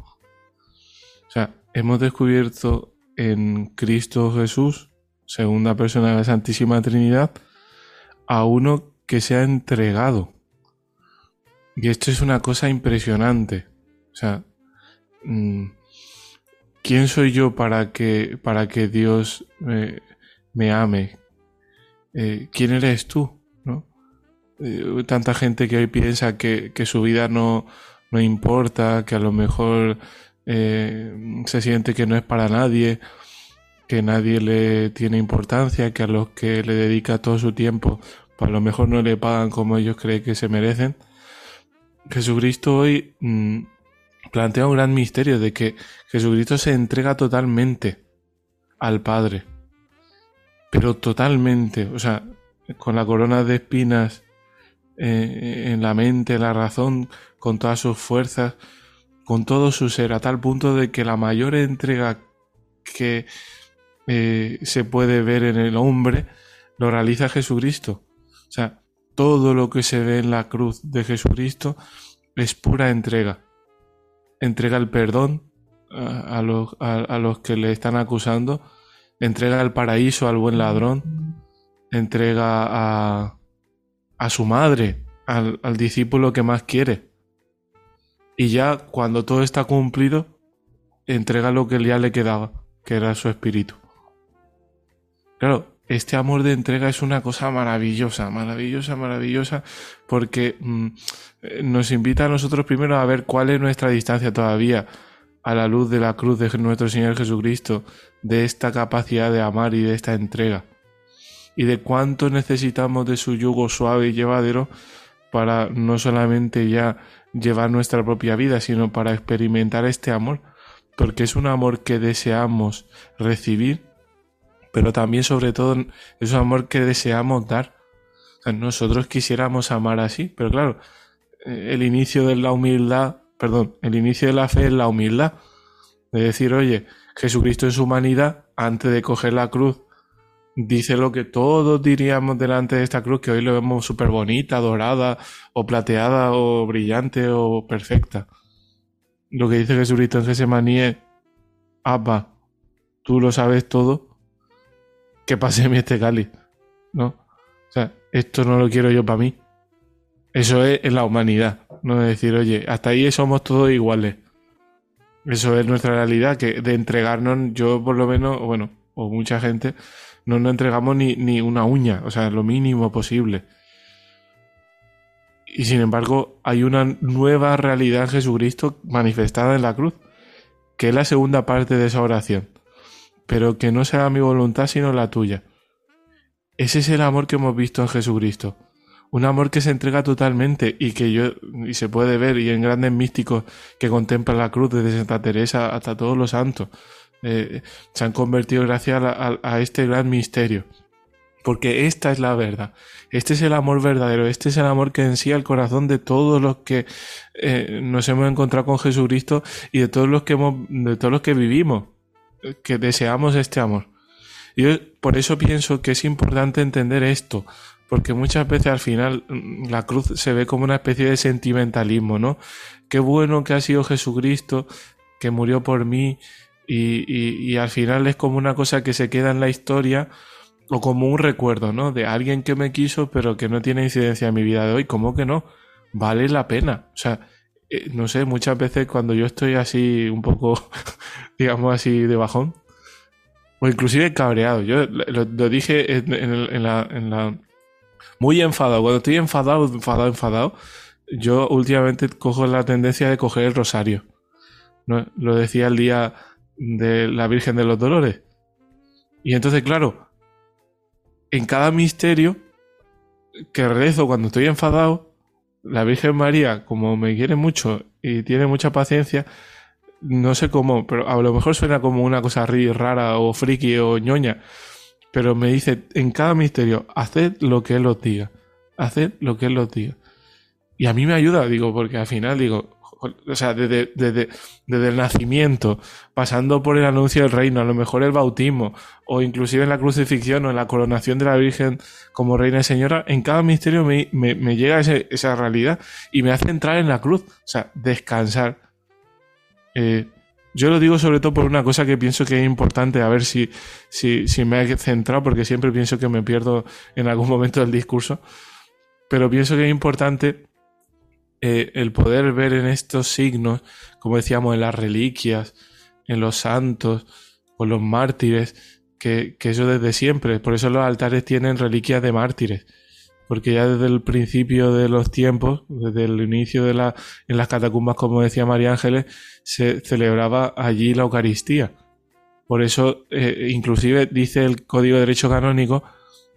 O sea, hemos descubierto en Cristo Jesús segunda persona de la Santísima Trinidad, a uno que se ha entregado. Y esto es una cosa impresionante. O sea, mm, ¿quién soy yo para que, para que Dios me ame? Eh, ¿Quién eres tú? ¿No? Eh, tanta gente que hoy piensa que, que su vida no, no, importa, que a lo mejor eh, se siente que no es para nadie que nadie le tiene importancia, que a los que le dedica todo su tiempo, pues a lo mejor no le pagan como ellos creen que se merecen. Jesucristo hoy mmm, plantea un gran misterio de que Jesucristo se entrega totalmente al Padre. Pero totalmente, o sea, con la corona de espinas eh, en la mente, la razón, con todas sus fuerzas, con todo su ser, a tal punto de que la mayor entrega que eh, se puede ver en el hombre, lo realiza Jesucristo. O sea, todo lo que se ve en la cruz de Jesucristo es pura entrega. Entrega el perdón a, los, a, los, que le están acusando, entrega el paraíso al buen ladrón, entrega a, su madre, al, al discípulo que más quiere. Y ya cuando todo está cumplido, entrega lo que ya le quedaba, que era su espíritu. Claro, este amor de entrega es una cosa maravillosa, maravillosa, maravillosa, porque mm, nos invita a nosotros primero a ver cuál es nuestra distancia todavía a la luz de la cruz de nuestro Señor Jesucristo, de esta capacidad de amar y de esta entrega, y de cuánto necesitamos de su yugo suave y llevadero para no solamente ya llevar nuestra propia vida, sino para experimentar este amor, porque es un amor que deseamos recibir pero también sobre todo es un amor que deseamos dar. nosotros quisiéramos amar así, pero claro, eh, el inicio de la humildad, perdón, el inicio de la fe es la humildad. De decir, oye, Jesucristo en su humanidad, antes de coger la cruz, dice lo que todos diríamos delante de esta cruz, que hoy lo vemos súper bonita, dorada, o plateada, o brillante, o perfecta. Lo que dice Jesucristo en Gesemaní es, Abba, tú lo sabes todo, que pase mi este cáliz. ¿No? O sea, esto no lo quiero yo para mí. Eso es en la humanidad. No es decir, oye, hasta ahí somos todos iguales. Eso es nuestra realidad, que de entregarnos, yo por lo menos, bueno, o mucha gente, no nos entregamos ni, ni una uña, o sea, lo mínimo posible. Y sin embargo, hay una nueva realidad en Jesucristo manifestada en la cruz, que es la segunda parte de esa oración pero que no sea mi voluntad sino la tuya. Ese es el amor que hemos visto en Jesucristo. Un amor que se entrega totalmente y que yo, y se puede ver, y en grandes místicos que contemplan la cruz desde Santa Teresa hasta todos los santos, eh, se han convertido gracias a, este gran misterio. Porque esta es la verdad. Este es el amor verdadero. Este es el amor que ensía el corazón de todos los que eh, nos hemos encontrado con Jesucristo y de todos los que hemos, de todos los que vivimos, que deseamos este amor. Yo por eso pienso que es importante entender esto, porque muchas veces al final mm, la cruz se ve como una especie de sentimentalismo, ¿no? Qué bueno que ha sido Jesucristo, que murió por mí, y al final es como una cosa que se queda en la historia o como un recuerdo, ¿no? De alguien que me quiso pero que no tiene incidencia en mi vida de hoy. ¿Cómo que no? Vale la pena. O sea, eh, no sé, muchas veces cuando yo estoy así un poco, digamos así, de bajón, o inclusive cabreado. Yo lo, dije en la, en la... Muy enfadado. Cuando estoy enfadado, enfadado, enfadado, yo últimamente cojo la tendencia de coger el rosario. ¿no? Lo decía el día de la Virgen de los Dolores. Y entonces, claro, en cada misterio que rezo cuando estoy enfadado, la Virgen María, como me quiere mucho y tiene mucha paciencia, no sé cómo, pero a lo mejor suena como una cosa rara o friki o ñoña, pero me dice en cada misterio, haced lo que Él os diga, haced lo que Él os diga. Y a mí me ayuda, digo, porque al final digo, o sea, desde, desde, desde el nacimiento, pasando por el anuncio del reino, a lo mejor el bautismo, o inclusive en la crucifixión o en la coronación de la Virgen como Reina y Señora, en cada misterio me, me- me llega esa realidad y me hace entrar en la cruz, o sea, descansar. Eh, yo lo digo sobre todo por una cosa que pienso que es importante, a ver si, si, si me he centrado, porque siempre pienso que me pierdo en algún momento del discurso, pero pienso que es importante eh, el poder ver en estos signos, como decíamos, en las reliquias, en los santos, o los mártires, que, que eso desde siempre, por eso los altares tienen reliquias de mártires, porque ya desde el principio de los tiempos, desde el inicio de la, en las catacumbas, como decía María Ángeles, se celebraba allí la Eucaristía. Por eso, eh, inclusive dice el Código de Derecho Canónico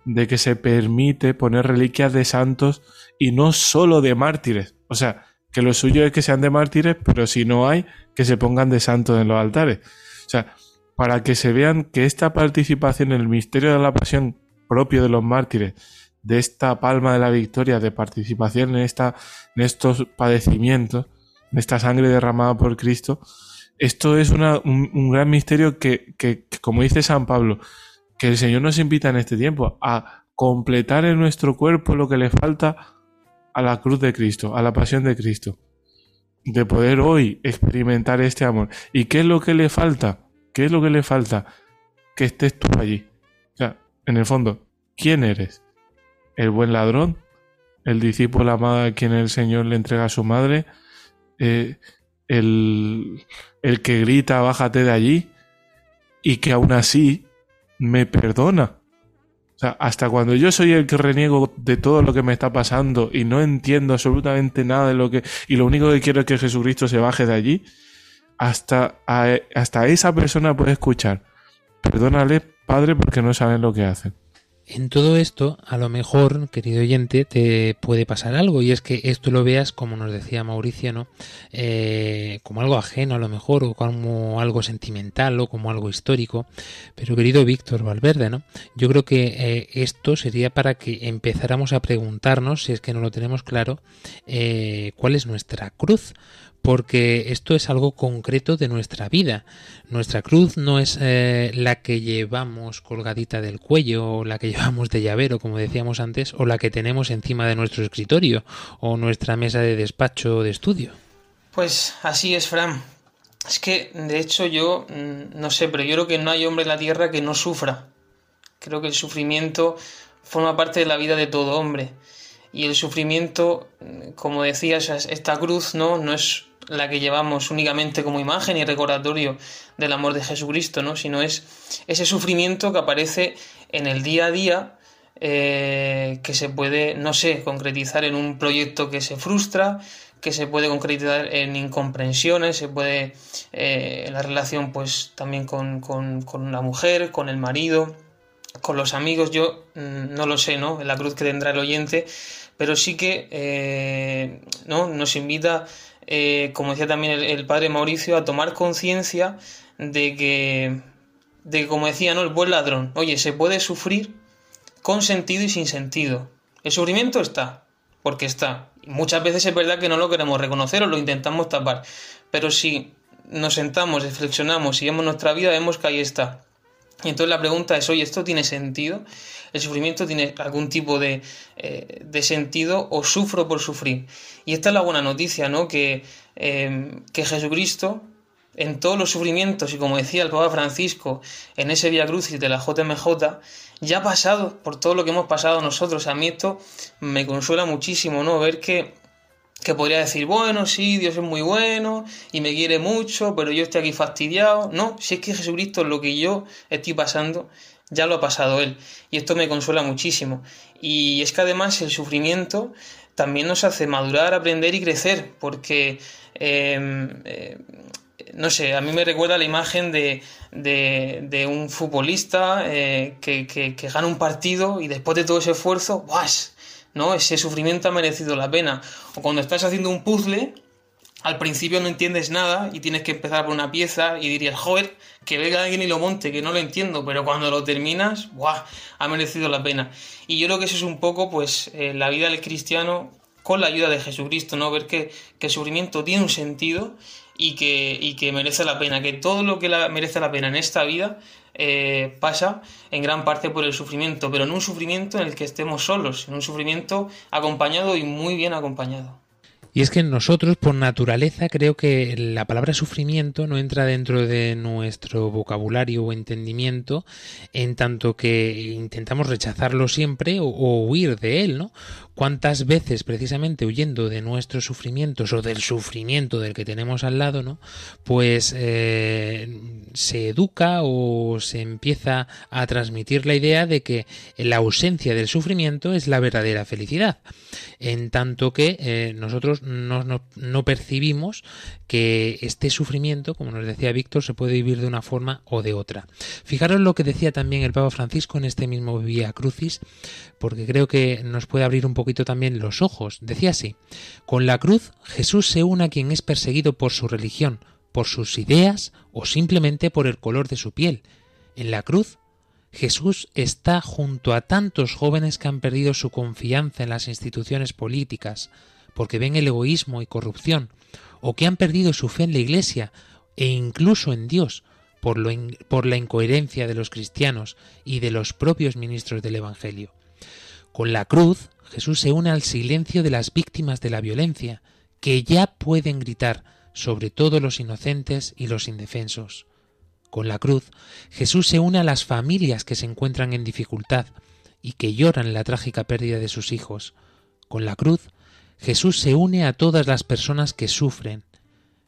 de que se permite poner reliquias de santos y no solo de mártires. O sea, que lo suyo es que sean de mártires, pero si no hay, que se pongan de santos en los altares. O sea, para que se vean que esta participación en el misterio de la pasión propio de los mártires, de esta palma de la victoria, de participación en, esta, en estos padecimientos, en esta sangre derramada por Cristo, esto es una- un, un gran misterio que, que, que, como dice San Pablo, que el Señor nos invita en este tiempo a completar en nuestro cuerpo lo que le falta a la cruz de Cristo, a la pasión de Cristo. De poder hoy experimentar este amor. ¿Y qué es lo que le falta? ¿Qué es lo que le falta? Que estés tú allí. O sea, en el fondo, ¿quién eres? ¿El buen ladrón? ¿El discípulo amado a quien el Señor le entrega a su madre? Eh, el, el que grita, bájate de allí, y que aún así me perdona. Sea, hasta cuando yo soy el que reniego de todo lo que me está pasando y no entiendo absolutamente nada de lo que... y lo único que quiero es que Jesucristo se baje de allí, hasta, hasta esa persona puede escuchar. Perdónale, Padre, porque no saben lo que hacen. En todo esto, a lo mejor, querido oyente, te puede pasar algo y es que esto lo veas, como nos decía Mauricio, ¿no? Eh, como algo ajeno a lo mejor, o como algo sentimental, o como algo histórico. Pero querido Víctor Valverde, ¿no? Yo creo que eh, esto sería para que empezáramos a preguntarnos, si es que no lo tenemos claro, eh, cuál es nuestra cruz porque esto es algo concreto de nuestra vida. Nuestra cruz no es eh, la que llevamos colgadita del cuello, o la que llevamos de llavero, como decíamos antes, o la que tenemos encima de nuestro escritorio, o nuestra mesa de despacho o de estudio. Pues así es, Fran. Es que, de hecho, yo mm, no sé, pero yo creo que no hay hombre en la tierra que no sufra. Creo que el sufrimiento forma parte de la vida de todo hombre. Y el sufrimiento, mm, como decías, es- esta cruz no, no es la que llevamos únicamente como imagen y recordatorio del amor de Jesucristo, ¿no? sino es ese sufrimiento que aparece en el día a día eh, que se puede, no sé, concretizar en un proyecto que se frustra, que se puede concretizar en incomprensiones, se puede eh, la relación pues también con, con, con la mujer, con el marido, con los amigos, yo mm, no lo sé, ¿no? La cruz que tendrá el oyente, pero sí que eh, ¿no? nos invita, eh, como decía también el, padre Mauricio, a tomar conciencia de que, de como decía, ¿no? El buen ladrón, oye, se puede sufrir con sentido y sin sentido. El sufrimiento está, porque está. Muchas veces es verdad que no lo queremos reconocer o lo intentamos tapar, pero si nos sentamos, reflexionamos y vemos nuestra vida, vemos que ahí está. Y entonces la pregunta es, oye, ¿esto tiene sentido? ¿El sufrimiento tiene algún tipo de, eh, de sentido o sufro por sufrir? Y esta es la buena noticia, ¿no? Que, eh, que Jesucristo, en todos los sufrimientos, y como decía el Papa Francisco, en ese Via Crucis de la JMJ, ya ha pasado por todo lo que hemos pasado nosotros. A mí esto me consuela muchísimo, ¿no? Ver que que podría decir, bueno, sí, Dios es muy bueno y me quiere mucho, pero yo estoy aquí fastidiado. No, si es que Jesucristo lo que yo estoy pasando, ya lo ha pasado Él. Y esto me consuela muchísimo. Y es que además el sufrimiento también nos hace madurar, aprender y crecer, porque, eh, eh, no sé, a mí me recuerda la imagen de, de, de un futbolista eh, que, que, que, gana un partido y después de todo ese esfuerzo, ¡guas! ¿No? Ese sufrimiento ha merecido la pena. O cuando estás haciendo un puzzle, al principio no entiendes nada y tienes que empezar por una pieza y dirías, joder, que venga alguien y lo monte, que no lo entiendo, pero cuando lo terminas, ¡buah! Ha merecido la pena. Y yo creo que eso es un poco, pues, eh, la vida del cristiano con la ayuda de Jesucristo, ¿no? Ver que, que el sufrimiento tiene un sentido y que, y que merece la pena, que todo lo que la, merece la pena en esta vida eh, pasa en gran parte por el sufrimiento, pero en un sufrimiento en el que estemos solos, en un sufrimiento acompañado y muy bien acompañado. Y es que nosotros, por naturaleza, creo que la palabra sufrimiento no entra dentro de nuestro vocabulario o entendimiento, en tanto que intentamos rechazarlo siempre o, huir de él, ¿no? cuántas veces precisamente huyendo de nuestros sufrimientos o del sufrimiento del que tenemos al lado, ¿no? Pues eh, se educa o se empieza a transmitir la idea de que la ausencia del sufrimiento es la verdadera felicidad, en tanto que eh, nosotros no, no, percibimos que este sufrimiento, como nos decía Víctor, se puede vivir de una forma o de otra. Fijaros lo que decía también el Papa Francisco en este mismo Vía Crucis, porque creo que nos puede abrir un poquito también los ojos. Decía así, con la cruz Jesús se une a quien es perseguido por su religión, por sus ideas o simplemente por el color de su piel. En la cruz Jesús está junto a tantos jóvenes que han perdido su confianza en las instituciones políticas, porque ven el egoísmo y corrupción, o que han perdido su fe en la Iglesia e incluso en Dios, por, lo por la incoherencia de los cristianos y de los propios ministros del Evangelio. Con la cruz, Jesús se une al silencio de las víctimas de la violencia, que ya pueden gritar sobre todos los inocentes y los indefensos. Con la cruz, Jesús se une a las familias que se encuentran en dificultad y que lloran la trágica pérdida de sus hijos. Con la cruz, Jesús se une a todas las personas que sufren,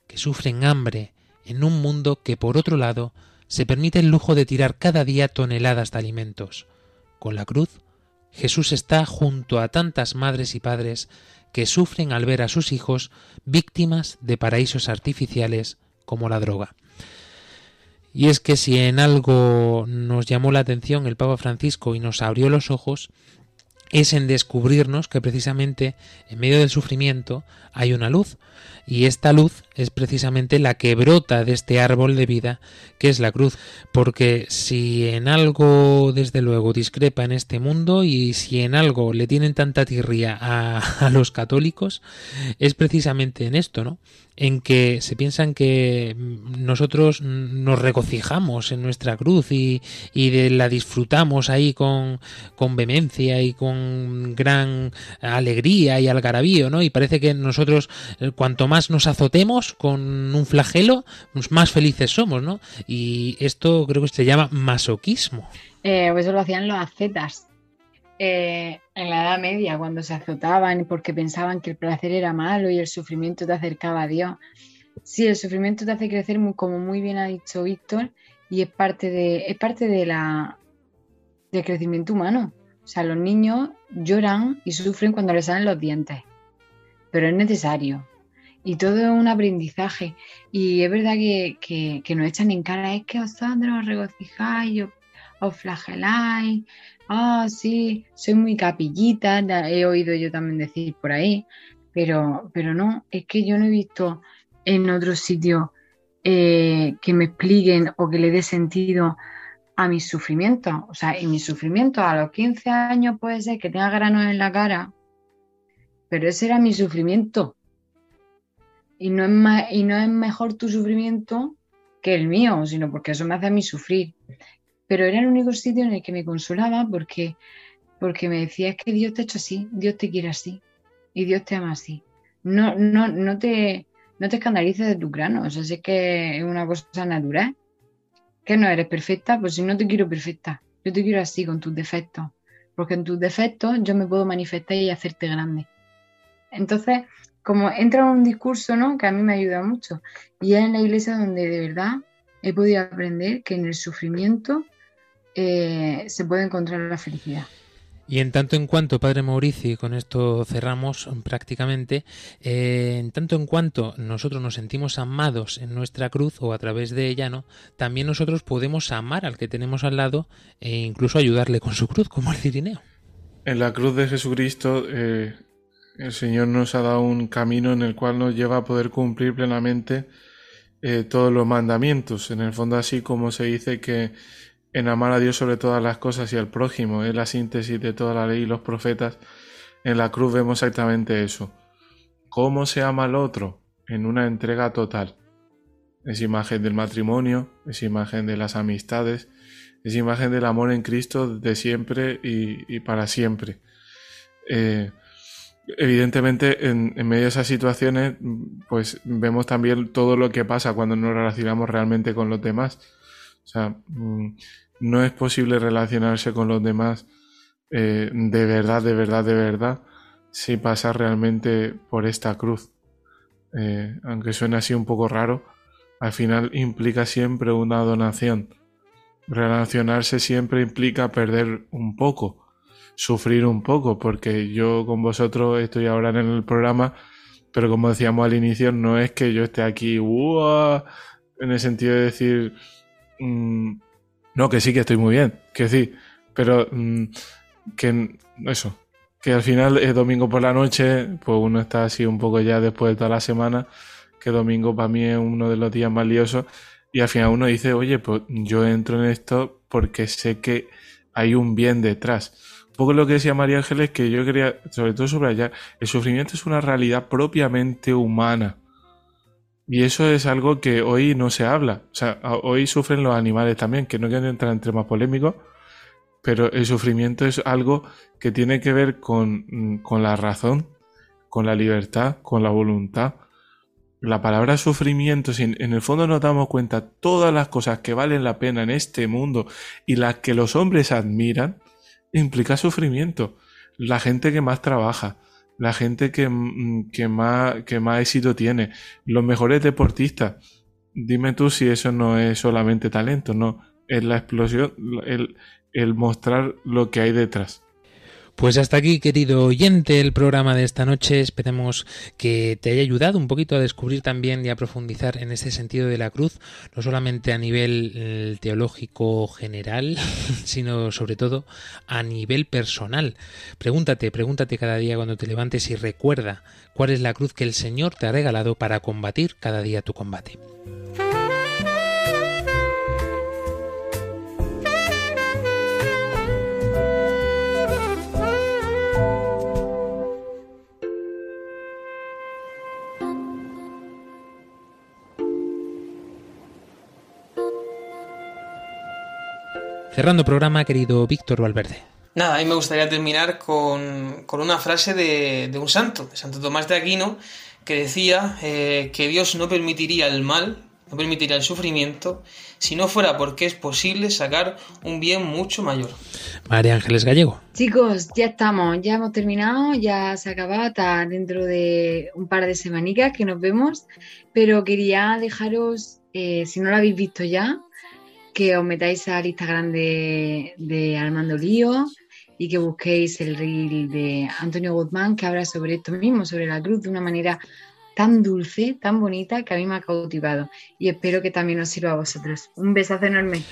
que sufren hambre, en un mundo que, por otro lado, se permite el lujo de tirar cada día toneladas de alimentos. Con la cruz, Jesús está junto a tantas madres y padres que sufren al ver a sus hijos víctimas de paraísos artificiales como la droga. Y es que si en algo nos llamó la atención el Papa Francisco y nos abrió los ojos, es en descubrirnos que precisamente en medio del sufrimiento hay una luz, y esta luz es precisamente la que brota de este árbol de vida que es la cruz, porque si en algo desde luego discrepa en este mundo y si en algo le tienen tanta tirria a, los católicos, es precisamente en esto, ¿no? en que se piensan que nosotros nos regocijamos en nuestra cruz y, y de la disfrutamos ahí con, con vehemencia y con gran alegría y algarabío, ¿no? Y parece que nosotros cuanto más nos azotemos con un flagelo, pues más felices somos, ¿no? Y esto creo que se llama masoquismo. Eh, pues eso lo hacían los ascetas. Eh, en la Edad Media, cuando se azotaban porque pensaban que el placer era malo y el sufrimiento te acercaba a Dios. Sí, el sufrimiento te hace crecer, como muy bien ha dicho Víctor, y es parte de, es parte de la, del crecimiento humano. O sea, los niños lloran y sufren cuando les salen los dientes, pero es necesario. Y todo un aprendizaje. Y es verdad que, que, que nos echan en cara, es que vosotros os regocijáis, os flageláis, ah, sí, soy muy capillita, he oído yo también decir por ahí, pero, pero no, es que yo no he visto en otros sitios eh, que me expliquen o que le dé sentido a mis sufrimientos. O sea, en mis sufrimientos a los 15 años puede ser que tenga granos en la cara, pero ese era mi sufrimiento. Y no es, y no es mejor tu sufrimiento que el mío, sino porque eso me hace a mí sufrir. Pero era el único sitio en el que me consolaba porque, porque me decía, es que Dios te ha hecho así, Dios te quiere así y Dios te ama así. No, no, no te, no te escandalices de tus granos, es que es una cosa natural. Que no eres perfecta, pues si no te quiero perfecta, yo te quiero así, con tus defectos. Porque en tus defectos yo me puedo manifestar y hacerte grande. Entonces, como entra en un discurso, ¿no? Que a mí me ayuda mucho. Y es en la iglesia donde de verdad he podido aprender que en el sufrimiento eh, se puede encontrar la felicidad. Y en tanto en cuanto, Padre Mauricio, y con esto cerramos prácticamente, eh, en tanto en cuanto nosotros nos sentimos amados en nuestra cruz o a través de ella, ¿no? También nosotros podemos amar al que tenemos al lado e incluso ayudarle con su cruz, como el cirineo. En la cruz de Jesucristo, eh, el Señor nos ha dado un camino en el cual nos lleva a poder cumplir plenamente eh, todos los mandamientos. En el fondo, así como se dice que en amar a Dios sobre todas las cosas y al prójimo es la síntesis de toda la ley y los profetas, en la cruz vemos exactamente eso. ¿Cómo se ama al otro? En una entrega total. Es imagen del matrimonio, es imagen de las amistades, es imagen del amor en Cristo de siempre y, para siempre. Eh, evidentemente, en, medio de esas situaciones, pues vemos también todo lo que pasa cuando nos relacionamos realmente con los demás. O sea, no es posible relacionarse con los demás eh, de verdad, de verdad, de verdad, si pasa realmente por esta cruz. Eh, aunque suene así un poco raro, al final implica siempre una donación. Relacionarse siempre implica perder un poco, sufrir un poco, porque yo con vosotros estoy ahora en el programa, pero como decíamos al inicio, no es que yo esté aquí en el sentido de decir, mmm, no, que sí que estoy muy bien, que sí, pero mmm, que eso, que al final es domingo por la noche, pues uno está así un poco ya después de toda la semana, que domingo para mí es uno de los días más liosos, y al final uno dice, oye, pues yo entro en esto porque sé que hay un bien detrás. Poco lo que decía María Ángeles, que yo quería, sobre todo subrayar, el sufrimiento es una realidad propiamente humana. Y eso es algo que hoy no se habla. O sea, hoy sufren los animales también, que no quiero entrar en temas polémicos, pero el sufrimiento es algo que tiene que ver con, con la razón, con la libertad, con la voluntad. La palabra sufrimiento, si en el fondo nos damos cuenta todas las cosas que valen la pena en este mundo y las que los hombres admiran, implica sufrimiento. La gente que más trabaja, la gente que, que, más, que más éxito tiene, los mejores deportistas. Dime tú si eso no es solamente talento, no, es la explosión, el, el mostrar lo que hay detrás. Pues hasta aquí, querido oyente, el programa de esta noche. Esperemos que te haya ayudado un poquito a descubrir también y a profundizar en ese sentido de la cruz, no solamente a nivel eh, teológico general, sino sobre todo a nivel personal. Pregúntate, pregúntate cada día cuando te levantes y recuerda cuál es la cruz que el Señor te ha regalado para combatir cada día tu combate. Cerrando programa, querido Víctor Valverde. Nada, a mí me gustaría terminar con, con una frase de, de, un santo, de Santo Tomás de Aquino, que decía eh, que Dios no permitiría el mal, no permitiría el sufrimiento, si no fuera porque es posible sacar un bien mucho mayor. María Ángeles Gallego. Chicos, ya estamos, ya hemos terminado, ya se acaba hasta dentro de un par de semanicas que nos vemos, pero quería dejaros, eh, si no lo habéis visto ya, que os metáis al Instagram de, de, Armando Lío y que busquéis el reel de Antonio Guzmán que habla sobre esto mismo, sobre la cruz, de una manera tan dulce, tan bonita, que a mí me ha cautivado. Y espero que también os sirva a vosotros. Un besazo enorme.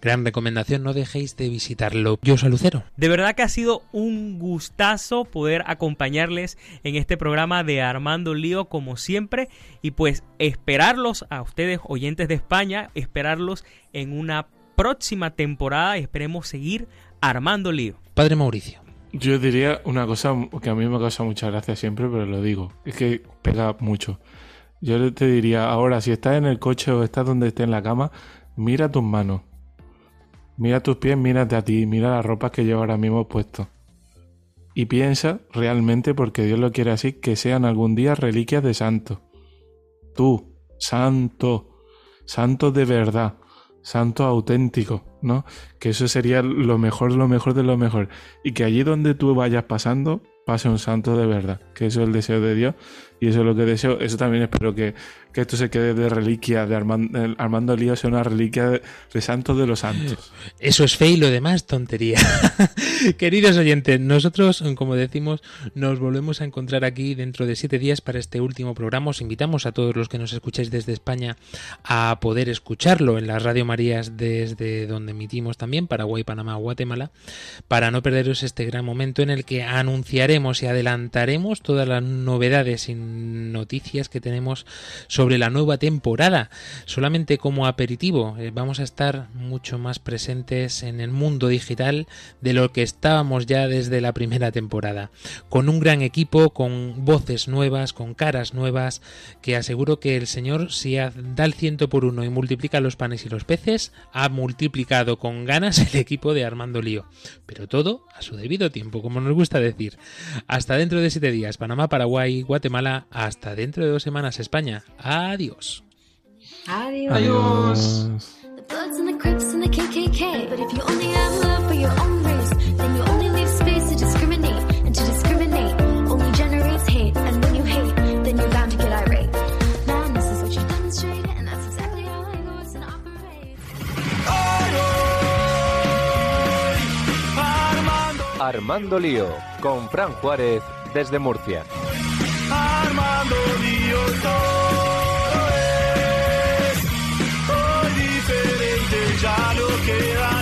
Gran recomendación, no dejéis de visitarlo. Yo soy Lucero. De verdad que ha sido un gustazo poder acompañarles en este programa de Armando Lío como siempre y pues esperarlos a ustedes oyentes de España, esperarlos en una próxima temporada y esperemos seguir armando lío. Padre Mauricio. Yo diría una cosa que a mí me causa mucha gracia siempre, pero lo digo. Es que pega mucho. Yo te diría, ahora, si estás en el coche o estás donde estés en la cama, mira tus manos. Mira tus pies, mírate a ti, mira las ropas que llevo ahora mismo puesto. Y piensa realmente, porque Dios lo quiere así, que sean algún día reliquias de santo. Tú, santo, santo de verdad, santo auténtico, ¿no? Que eso sería lo mejor, lo mejor de lo mejor. Y que allí donde tú vayas pasando, pase un santo de verdad. Que eso es el deseo de Dios. Y eso es lo que deseo. Eso también espero que, que esto se quede de reliquia, de Armando, Armando Lío sea una reliquia de, de santo de los santos. Eso es fe y lo demás tontería. Queridos oyentes, nosotros, como decimos, nos volvemos a encontrar aquí dentro de siete días para este último programa. Os invitamos a todos los que nos escucháis desde España a poder escucharlo en las Radio Marías desde donde emitimos también, Paraguay, Panamá, Guatemala, para no perderos este gran momento en el que anunciaremos y adelantaremos todas las novedades y noticias que tenemos sobre la nueva temporada. Solamente como aperitivo, eh, vamos a estar mucho más presentes en el mundo digital de lo que estábamos ya desde la primera temporada, con un gran equipo, con voces nuevas, con caras nuevas, que aseguro que el Señor si da el ciento por uno y multiplica los panes y los peces, ha multiplicado con ganas el equipo de Armando Lío. Pero todo a su debido tiempo, como nos gusta decir. Hasta dentro de siete días, Panamá, Paraguay, Guatemala, hasta dentro de dos semanas, España. Adiós. Adiós. Adiós. Armando Lío, con Fran Juárez desde Murcia. Armando Lío todo es, hoy diferente ya no queda.